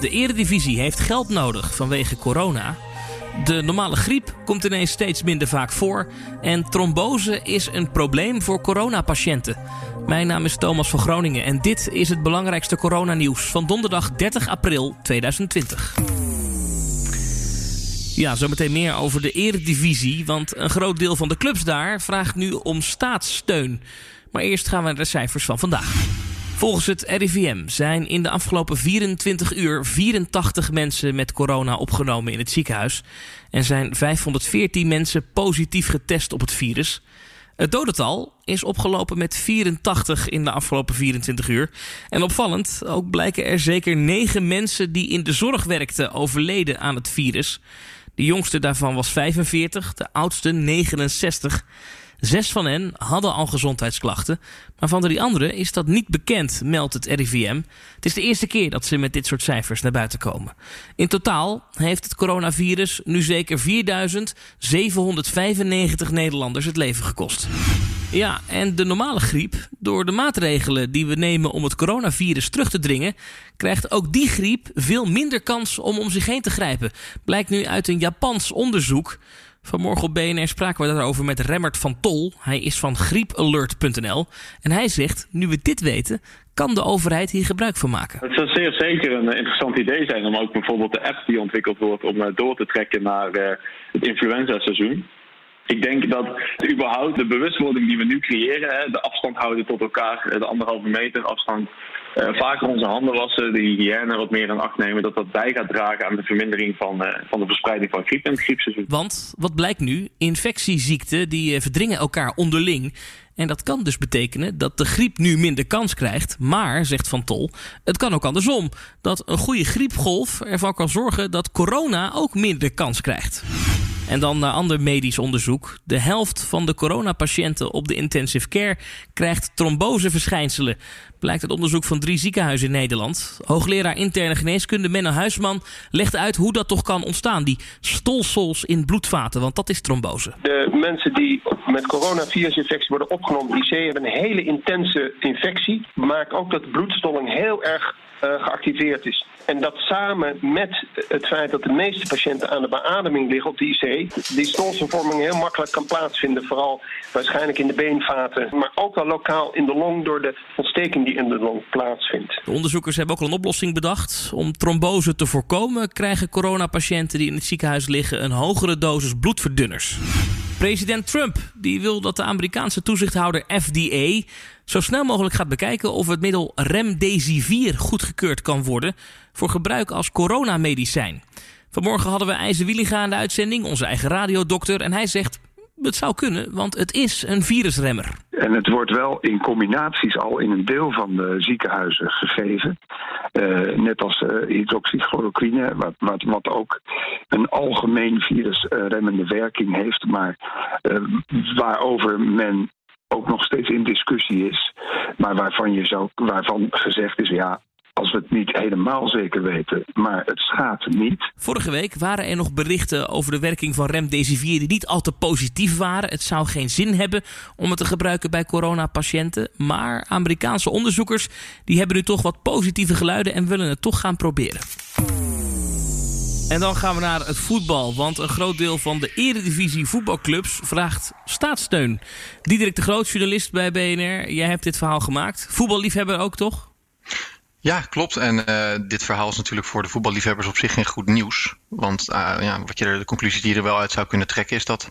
De Eredivisie heeft geld nodig vanwege corona. De normale griep komt ineens steeds minder vaak voor. En trombose is een probleem voor coronapatiënten. Mijn naam is Thomas van Groningen en dit is het belangrijkste coronanieuws van donderdag 30 april 2020. Ja, zometeen meer over de eredivisie, want een groot deel van de clubs daar vraagt nu om staatssteun. Maar eerst gaan we naar de cijfers van vandaag. Volgens het RIVM zijn in de afgelopen 24 uur 84 mensen met corona opgenomen in het ziekenhuis. En zijn 514 mensen positief getest op het virus. Het dodental is opgelopen met 84 in de afgelopen 24 uur. En opvallend, ook blijken er zeker 9 mensen die in de zorg werkten overleden aan het virus. De jongste daarvan was 45, de oudste 69. Zes van hen hadden al gezondheidsklachten, maar van de drie anderen is dat niet bekend, meldt het RIVM. Het is de eerste keer dat ze met dit soort cijfers naar buiten komen. In totaal heeft het coronavirus nu zeker 4795 Nederlanders het leven gekost. Ja, en de normale griep, door de maatregelen die we nemen om het coronavirus terug te dringen, krijgt ook die griep veel minder kans om om zich heen te grijpen. Blijkt nu uit een Japans onderzoek. Vanmorgen op BNR spraken we daarover met Remmert van Tol. Hij is van griepalert.nl. En hij zegt, nu we dit weten, kan de overheid hier gebruik van maken. Het zou zeer zeker een interessant idee zijn om ook bijvoorbeeld de app die ontwikkeld wordt om eh, door te trekken naar uh, het influenza-seizoen. Ik denk dat überhaupt de bewustwording die we nu creëren, de afstand houden tot elkaar, de anderhalve meter afstand, vaker onze handen wassen, de hygiëne wat meer in acht nemen, dat dat bij gaat dragen aan de vermindering van, uh, van de verspreiding van griep in het griepseizoen. Want wat blijkt nu? Infectieziekten die uh, verdringen elkaar onderling. En dat kan dus betekenen dat de griep nu minder kans krijgt. Maar, zegt Van Tol, het kan ook andersom. Dat een goede griepgolf ervan kan zorgen dat corona ook minder kans krijgt. En dan naar ander medisch onderzoek. De helft van de coronapatiënten op de intensive care krijgt tromboseverschijnselen. Blijkt uit onderzoek van drie ziekenhuizen in Nederland. Hoogleraar interne geneeskunde Menno Huisman legt uit hoe dat toch kan ontstaan. Die stolsels in bloedvaten, want dat is trombose. De mensen die met coronavirusinfectie worden opgenomen in IC hebben een hele intense infectie. Maakt ook dat bloedstolling heel erg uh, geactiveerd is. En dat samen met het feit dat de meeste patiënten aan de beademing liggen op de IC, die stolselvorming heel makkelijk kan plaatsvinden. Vooral waarschijnlijk in de beenvaten, maar ook al lokaal in de long door de ontsteking die in de long plaatsvindt. De onderzoekers hebben ook al een oplossing bedacht. Om trombose te voorkomen krijgen coronapatiënten die in het ziekenhuis liggen een hogere dosis bloedverdunners. President Trump die wil dat de Amerikaanse toezichthouder FDA zo snel mogelijk gaat bekijken of het middel Remdesivir goedgekeurd kan worden voor gebruik als coronamedicijn. Vanmorgen hadden we IJzer Wielinga aan de uitzending, onze eigen radiodokter, en hij zegt het zou kunnen, want het is een virusremmer. En het wordt wel in combinaties al in een deel van de ziekenhuizen gegeven. Uh, net als uh, hydroxychloroquine, wat, wat, wat, ook een algemeen virusremmende werking heeft, maar uh, waarover men ook nog steeds in discussie is, maar waarvan, je zou, waarvan gezegd is: ja, als we het niet helemaal zeker weten, maar het schaadt niet. Vorige week waren er nog berichten over de werking van remdesivir die niet al te positief waren. Het zou geen zin hebben om het te gebruiken bij coronapatiënten. Maar Amerikaanse onderzoekers die hebben nu toch wat positieve geluiden en willen het toch gaan proberen. En dan gaan we naar het voetbal. Want een groot deel van de eredivisie voetbalclubs vraagt staatssteun. Diederik de Groot, journalist bij BNR. Jij hebt dit verhaal gemaakt. Voetballiefhebber ook toch? Ja, klopt. En uh, dit verhaal is natuurlijk voor de voetballiefhebbers op zich geen goed nieuws. Want uh, ja, wat je er, de conclusie die je er wel uit zou kunnen trekken is dat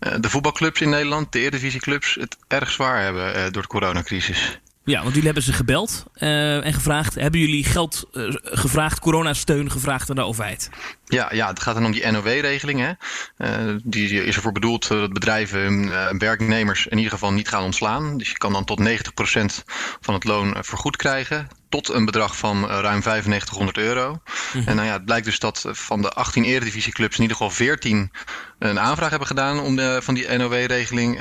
uh, de voetbalclubs in Nederland, de eredivisieclubs, het erg zwaar hebben door de coronacrisis. Ja, want jullie hebben ze gebeld uh, en gevraagd. Hebben jullie geld uh, gevraagd, coronasteun gevraagd aan de overheid? Ja, ja, het gaat dan om die NOW-regeling. Hè? Uh, die is ervoor bedoeld dat bedrijven hun werknemers in ieder geval niet gaan ontslaan. Dus je kan dan tot 90% van het loon vergoed krijgen. Tot een bedrag van ruim 9500 euro. Mm -hmm. En nou ja, het blijkt dus dat van de 18 eredivisieclubs in ieder geval 14 een aanvraag hebben gedaan om de, van die NOW-regeling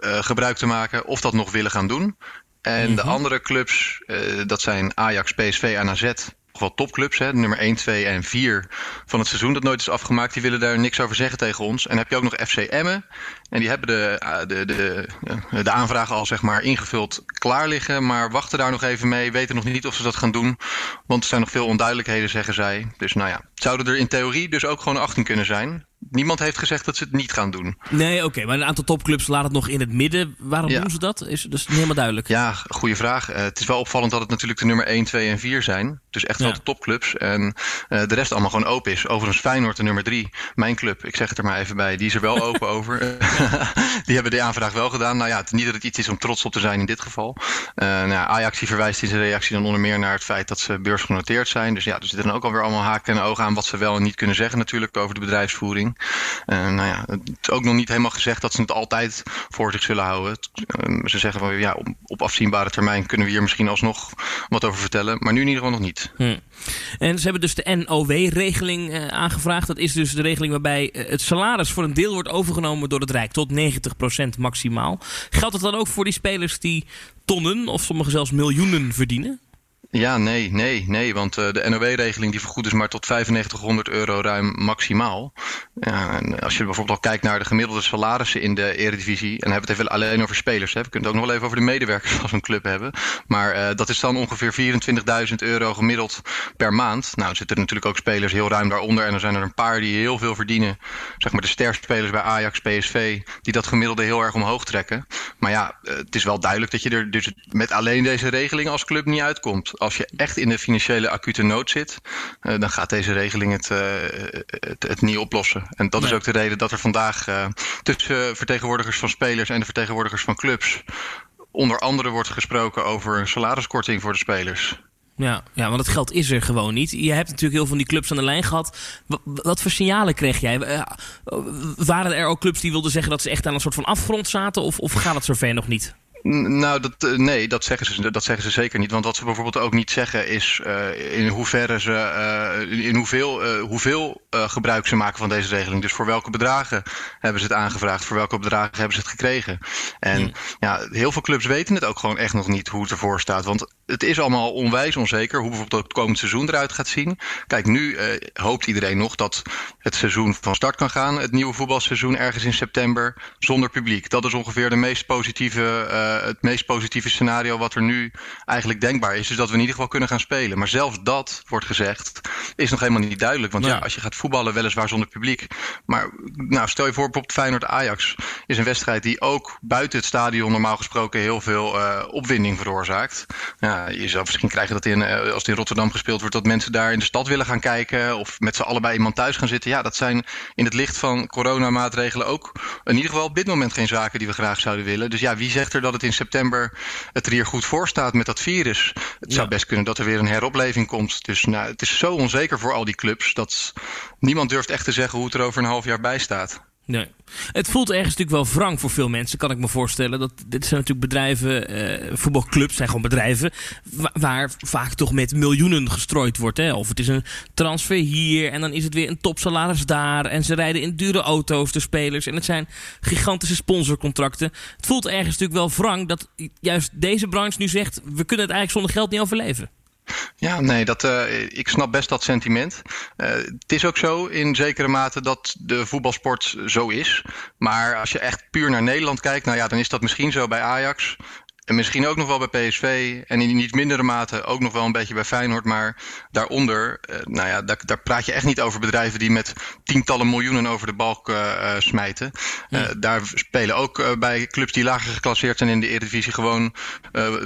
gebruik te maken. Of dat nog willen gaan doen. En mm -hmm. de andere clubs, uh, dat zijn Ajax, PSV en AZ, wel topclubs, hè, nummer 1, 2 en 4 van het seizoen dat nooit is afgemaakt, die willen daar niks over zeggen tegen ons. En dan heb je ook nog FC Emmen. En die hebben de, de, de, de aanvraag al zeg maar ingevuld klaar liggen, maar wachten daar nog even mee, weten nog niet of ze dat gaan doen. Want er zijn nog veel onduidelijkheden, zeggen zij. Dus nou ja, zouden er in theorie dus ook gewoon 18 kunnen zijn. Niemand heeft gezegd dat ze het niet gaan doen. Nee, oké. maar een aantal topclubs laat het nog in het midden. Waarom doen ze dat? Is dus niet helemaal duidelijk. Ja, goede vraag. Uh, het is wel opvallend dat het natuurlijk de nummer 1, 2 en 4 zijn. Dus echt wel de topclubs. En uh, de rest allemaal gewoon open is. Overigens Feyenoord de nummer 3. Mijn club, ik zeg het er maar even bij. Die is er wel open over. die hebben de aanvraag wel gedaan. Nou ja, het, niet dat het iets is om trots op te zijn in dit geval. Uh, nou, Ajax die verwijst in zijn reactie dan onder meer naar het feit dat ze beursgenoteerd zijn. Dus ja, er zitten dan ook alweer allemaal haken en ogen aan wat ze wel en niet kunnen zeggen natuurlijk over de bedrijfsvoering. Uh, nou ja, het is ook nog niet helemaal gezegd dat ze het altijd voor zich zullen houden. Uh, ze zeggen van ja, op, op, afzienbare termijn kunnen we hier misschien alsnog wat over vertellen. Maar nu in ieder geval nog niet. Hm. En ze hebben dus de NOW-regeling uh, aangevraagd. Dat is dus de regeling waarbij het salaris voor een deel wordt overgenomen door het Rijk. Tot 90% maximaal. Geldt het dan ook voor die spelers die tonnen of sommigen zelfs miljoenen verdienen? Ja, nee, nee, nee. Want uh, de NOW-regeling die vergoed is maar tot 9500 euro ruim maximaal. En als je bijvoorbeeld al kijkt naar de gemiddelde salarissen in de Eredivisie. En dan hebben we het even alleen over spelers. Hè. We kunnen het ook nog wel even over de medewerkers van zo'n club hebben. Maar uh, dat is dan ongeveer 24.000 euro gemiddeld per maand. Nou, er zitten natuurlijk ook spelers heel ruim daaronder. En er zijn er een paar die heel veel verdienen. Zeg maar de sterkste spelers bij Ajax, PSV. Die dat gemiddelde heel erg omhoog trekken. Maar ja, uh, het is wel duidelijk dat je er dus met alleen deze regeling als club niet uitkomt als je echt in de financiële acute nood zit, uh, dan gaat deze regeling het, uh, het, het, niet oplossen. En dat nee. is ook de reden dat er vandaag uh, tussen vertegenwoordigers van spelers en de vertegenwoordigers van clubs onder andere wordt gesproken over een salariskorting voor de spelers. Ja, ja, want het geld is er gewoon niet. Je hebt natuurlijk heel veel van die clubs aan de lijn gehad. Wat, wat voor signalen kreeg jij? waren er ook clubs die wilden zeggen dat ze echt aan een soort van afgrond zaten? Of, of gaat het zover nog niet? Nou, dat, nee, dat zeggen, ze, dat zeggen ze zeker niet. Want wat ze bijvoorbeeld ook niet zeggen is uh, in hoeverre ze, uh, in hoeveel, uh, hoeveel gebruik ze maken van deze regeling. Dus voor welke bedragen hebben ze het aangevraagd, voor welke bedragen hebben ze het gekregen. En ja, heel veel clubs weten het ook gewoon echt nog niet hoe het ervoor staat. Want het is allemaal onwijs onzeker hoe bijvoorbeeld het komend seizoen eruit gaat zien. Kijk, nu hoopt iedereen nog dat het seizoen van start kan gaan. Het nieuwe voetbalseizoen ergens in september zonder publiek. Dat is ongeveer de meest positieve het meest positieve scenario wat er nu eigenlijk denkbaar is, is dat we in ieder geval kunnen gaan spelen. Maar zelfs dat wordt gezegd, is nog helemaal niet duidelijk. Want ja, ja als je gaat voetballen, weliswaar zonder publiek. Maar nou, stel je voor, bijvoorbeeld Feyenoord-Ajax is een wedstrijd die ook buiten het stadion normaal gesproken heel veel uh, opwinding veroorzaakt. Ja, je zou misschien krijgen dat in, uh, als het in Rotterdam gespeeld wordt, dat mensen daar in de stad willen gaan kijken. Of met z'n allebei iemand thuis gaan zitten. Ja, dat zijn in het licht van coronamaatregelen ook in ieder geval op dit moment geen zaken die we graag zouden willen. Dus ja, wie zegt er dat het in september het er hier goed voor staat met dat virus. Het zou best kunnen dat er weer een heropleving komt. Dus nou, het is zo onzeker voor al die clubs dat niemand durft echt te zeggen hoe het er over een half jaar bij staat. Nee. Het voelt ergens natuurlijk wel wrang voor veel mensen, kan ik me voorstellen. Dat, dit zijn natuurlijk bedrijven, uh, voetbalclubs zijn gewoon bedrijven... Waar, waar, vaak toch met miljoenen gestrooid wordt. Hè? Of het is een transfer hier en dan is het weer een topsalaris daar... en ze rijden in dure auto's, de spelers... en het zijn gigantische sponsorcontracten. Het voelt ergens natuurlijk wel wrang dat juist deze branche nu zegt... we kunnen het eigenlijk zonder geld niet overleven. Ja, nee, dat, uh, ik snap best dat sentiment. Uh, het is ook zo in zekere mate dat de voetbalsport zo is. Maar als je echt puur naar Nederland kijkt, nou ja, dan is dat misschien zo bij Ajax. En misschien ook nog wel bij PSV. En in niet mindere mate ook nog wel een beetje bij Feyenoord. Maar daaronder, uh, nou ja, daar, daar, praat je echt niet over bedrijven die met tientallen miljoenen over de balk uh, smijten. Ja. Uh, daar spelen ook bij clubs die lager geclasseerd zijn in de Eredivisie gewoon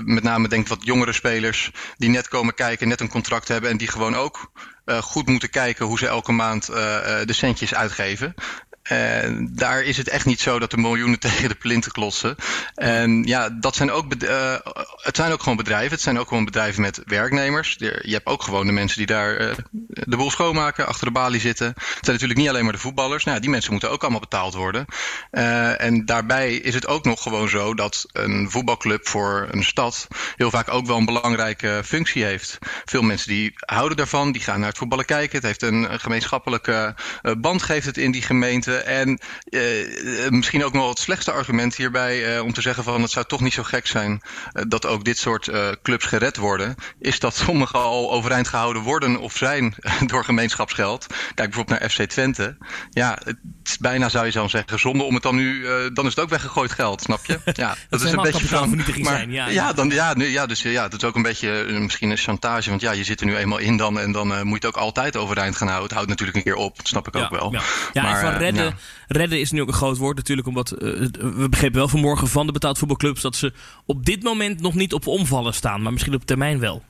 met name denk ik wat jongere spelers die net komen kijken, net een contract hebben en die gewoon ook goed moeten kijken hoe ze elke maand de centjes uitgeven. En daar is het echt niet zo dat de miljoenen tegen de plinten klotsen. En ja, dat zijn ook, uh, het zijn ook gewoon bedrijven. Het zijn ook gewoon bedrijven met werknemers. Je hebt ook gewoon de mensen die daar uh, de boel schoonmaken, achter de balie zitten. Het zijn natuurlijk niet alleen maar de voetballers. Nou, die mensen moeten ook allemaal betaald worden. Uh, en daarbij is het ook nog gewoon zo dat een voetbalclub voor een stad heel vaak ook wel een belangrijke functie heeft. Veel mensen die houden daarvan, die gaan naar het voetballen kijken. Het heeft een gemeenschappelijke band, geeft het in die gemeente. En uh, misschien ook nog het slechtste argument hierbij uh, om te zeggen van het zou toch niet zo gek zijn uh, dat ook dit soort clubs gered worden, is dat sommige al overeind gehouden worden of zijn door gemeenschapsgeld. Kijk bijvoorbeeld naar FC Twente. Ja, het is bijna zou je zo zeggen, zonde om het dan nu, dan is het ook weggegooid geld, snap je? Ja, dat, dat is een beetje van, maar, zijn. Ja, ja, dan, ja, nu, ja, dus ja, dat is ook een beetje misschien een chantage, want ja, je zit er nu eenmaal in dan en dan moet je het ook altijd overeind gaan houden. Het houdt natuurlijk een keer op, dat snap ik ook wel. Ja, ja maar, van redden, redden is nu ook een groot woord natuurlijk. Omdat uh, we begrepen wel vanmorgen van de betaald voetbalclubs dat ze op dit moment nog niet op omvallen staan. Maar misschien op termijn wel.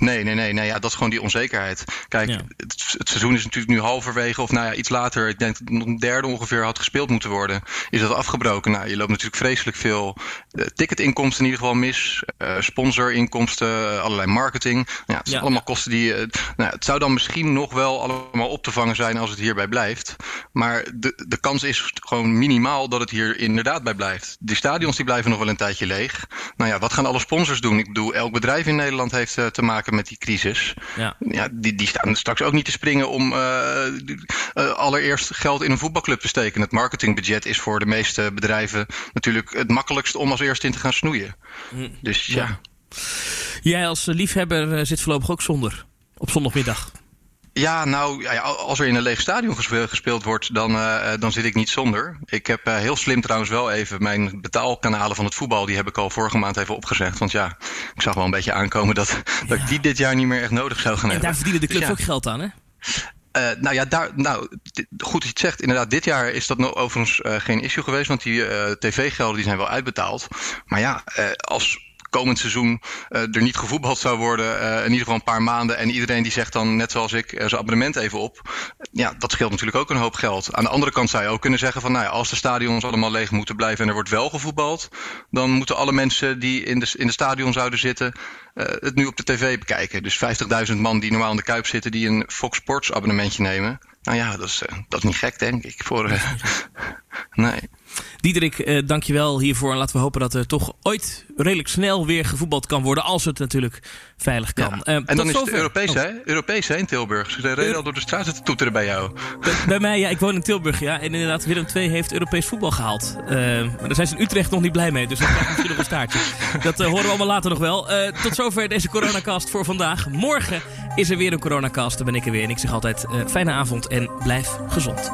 Nee, nee, nee, nee. Ja, dat is gewoon die onzekerheid. Kijk, het, het, seizoen is natuurlijk nu halverwege, of nou ja, iets later. Ik denk dat nog een derde ongeveer had gespeeld moeten worden. Is dat afgebroken? Nou, je loopt natuurlijk vreselijk veel uh, ticketinkomsten in ieder geval mis. Uh, sponsorinkomsten, allerlei marketing. Ja, het zijn allemaal kosten die. Uh, nou, het zou dan misschien nog wel allemaal op te vangen zijn als het hierbij blijft. Maar de, de kans is gewoon minimaal dat het hier inderdaad bij blijft. Die stadions die blijven nog wel een tijdje leeg. Nou ja, wat gaan alle sponsors doen? Ik bedoel, elk bedrijf in Nederland heeft te maken met die crisis. Ja. Ja, die, die staan straks ook niet te springen om uh, uh, allereerst geld in een voetbalclub te steken. Het marketingbudget is voor de meeste bedrijven natuurlijk het makkelijkst om als eerste in te gaan snoeien. Mm. Dus ja. ja. Jij als liefhebber eh, zit voorlopig ook zonder op zondagmiddag. Ja, nou, als er in een leeg stadion gespeeld wordt, dan, uh, dan zit ik niet zonder. Ik heb uh, heel slim trouwens wel even mijn betaalkanalen van het voetbal, die heb ik al vorige maand even opgezegd. Want ja, ik zag wel een beetje aankomen dat, ja. dat ik die dit jaar niet meer echt nodig zou gaan en hebben. daar verdienen de clubs dus, ja. ook geld aan, hè? Uh, nou ja, daar, nou, goed dat je het zegt. Inderdaad, dit jaar is dat nog overigens uh, geen issue geweest, want die uh, tv-gelden die zijn wel uitbetaald. Maar ja, als komend seizoen uh, er niet gevoetbald zou worden. Uh, in ieder geval een paar maanden. En iedereen die zegt dan, net zoals ik, uh, zijn abonnement even op. Ja, dat scheelt natuurlijk ook een hoop geld. Aan de andere kant zou je ook kunnen zeggen van, nou ja, als de stadions allemaal leeg moeten blijven en er wordt wel gevoetbald, dan moeten alle mensen die in de, in de stadion zouden zitten, het nu op de tv bekijken. Dus 50.000 man die normaal in de Kuip zitten, die een Fox Sports abonnementje nemen. Nou ja, dat is, dat is niet gek, denk ik. Voor, nee. Diederik, eh, dankjewel hiervoor. En laten we hopen dat er toch ooit redelijk snel weer gevoetbald kan worden. Als het natuurlijk veilig kan. Ja. Uh, en dan is het Europees, oh. hè? Europees, hè, in Tilburg. Ze reden al door de straat te toeteren bij jou. Bij, bij, mij, ja. Ik woon in Tilburg, ja. En inderdaad, Willem II heeft Europees voetbal gehaald. Uh, maar daar zijn ze in Utrecht nog niet blij mee. Dus dat krijgt misschien nog een staartje. Dat uh, horen we allemaal later nog wel. tot zover deze coronacast voor vandaag. Morgen is er weer een coronacast. Dan ben ik er weer. En ik zeg altijd, fijne avond en blijf gezond.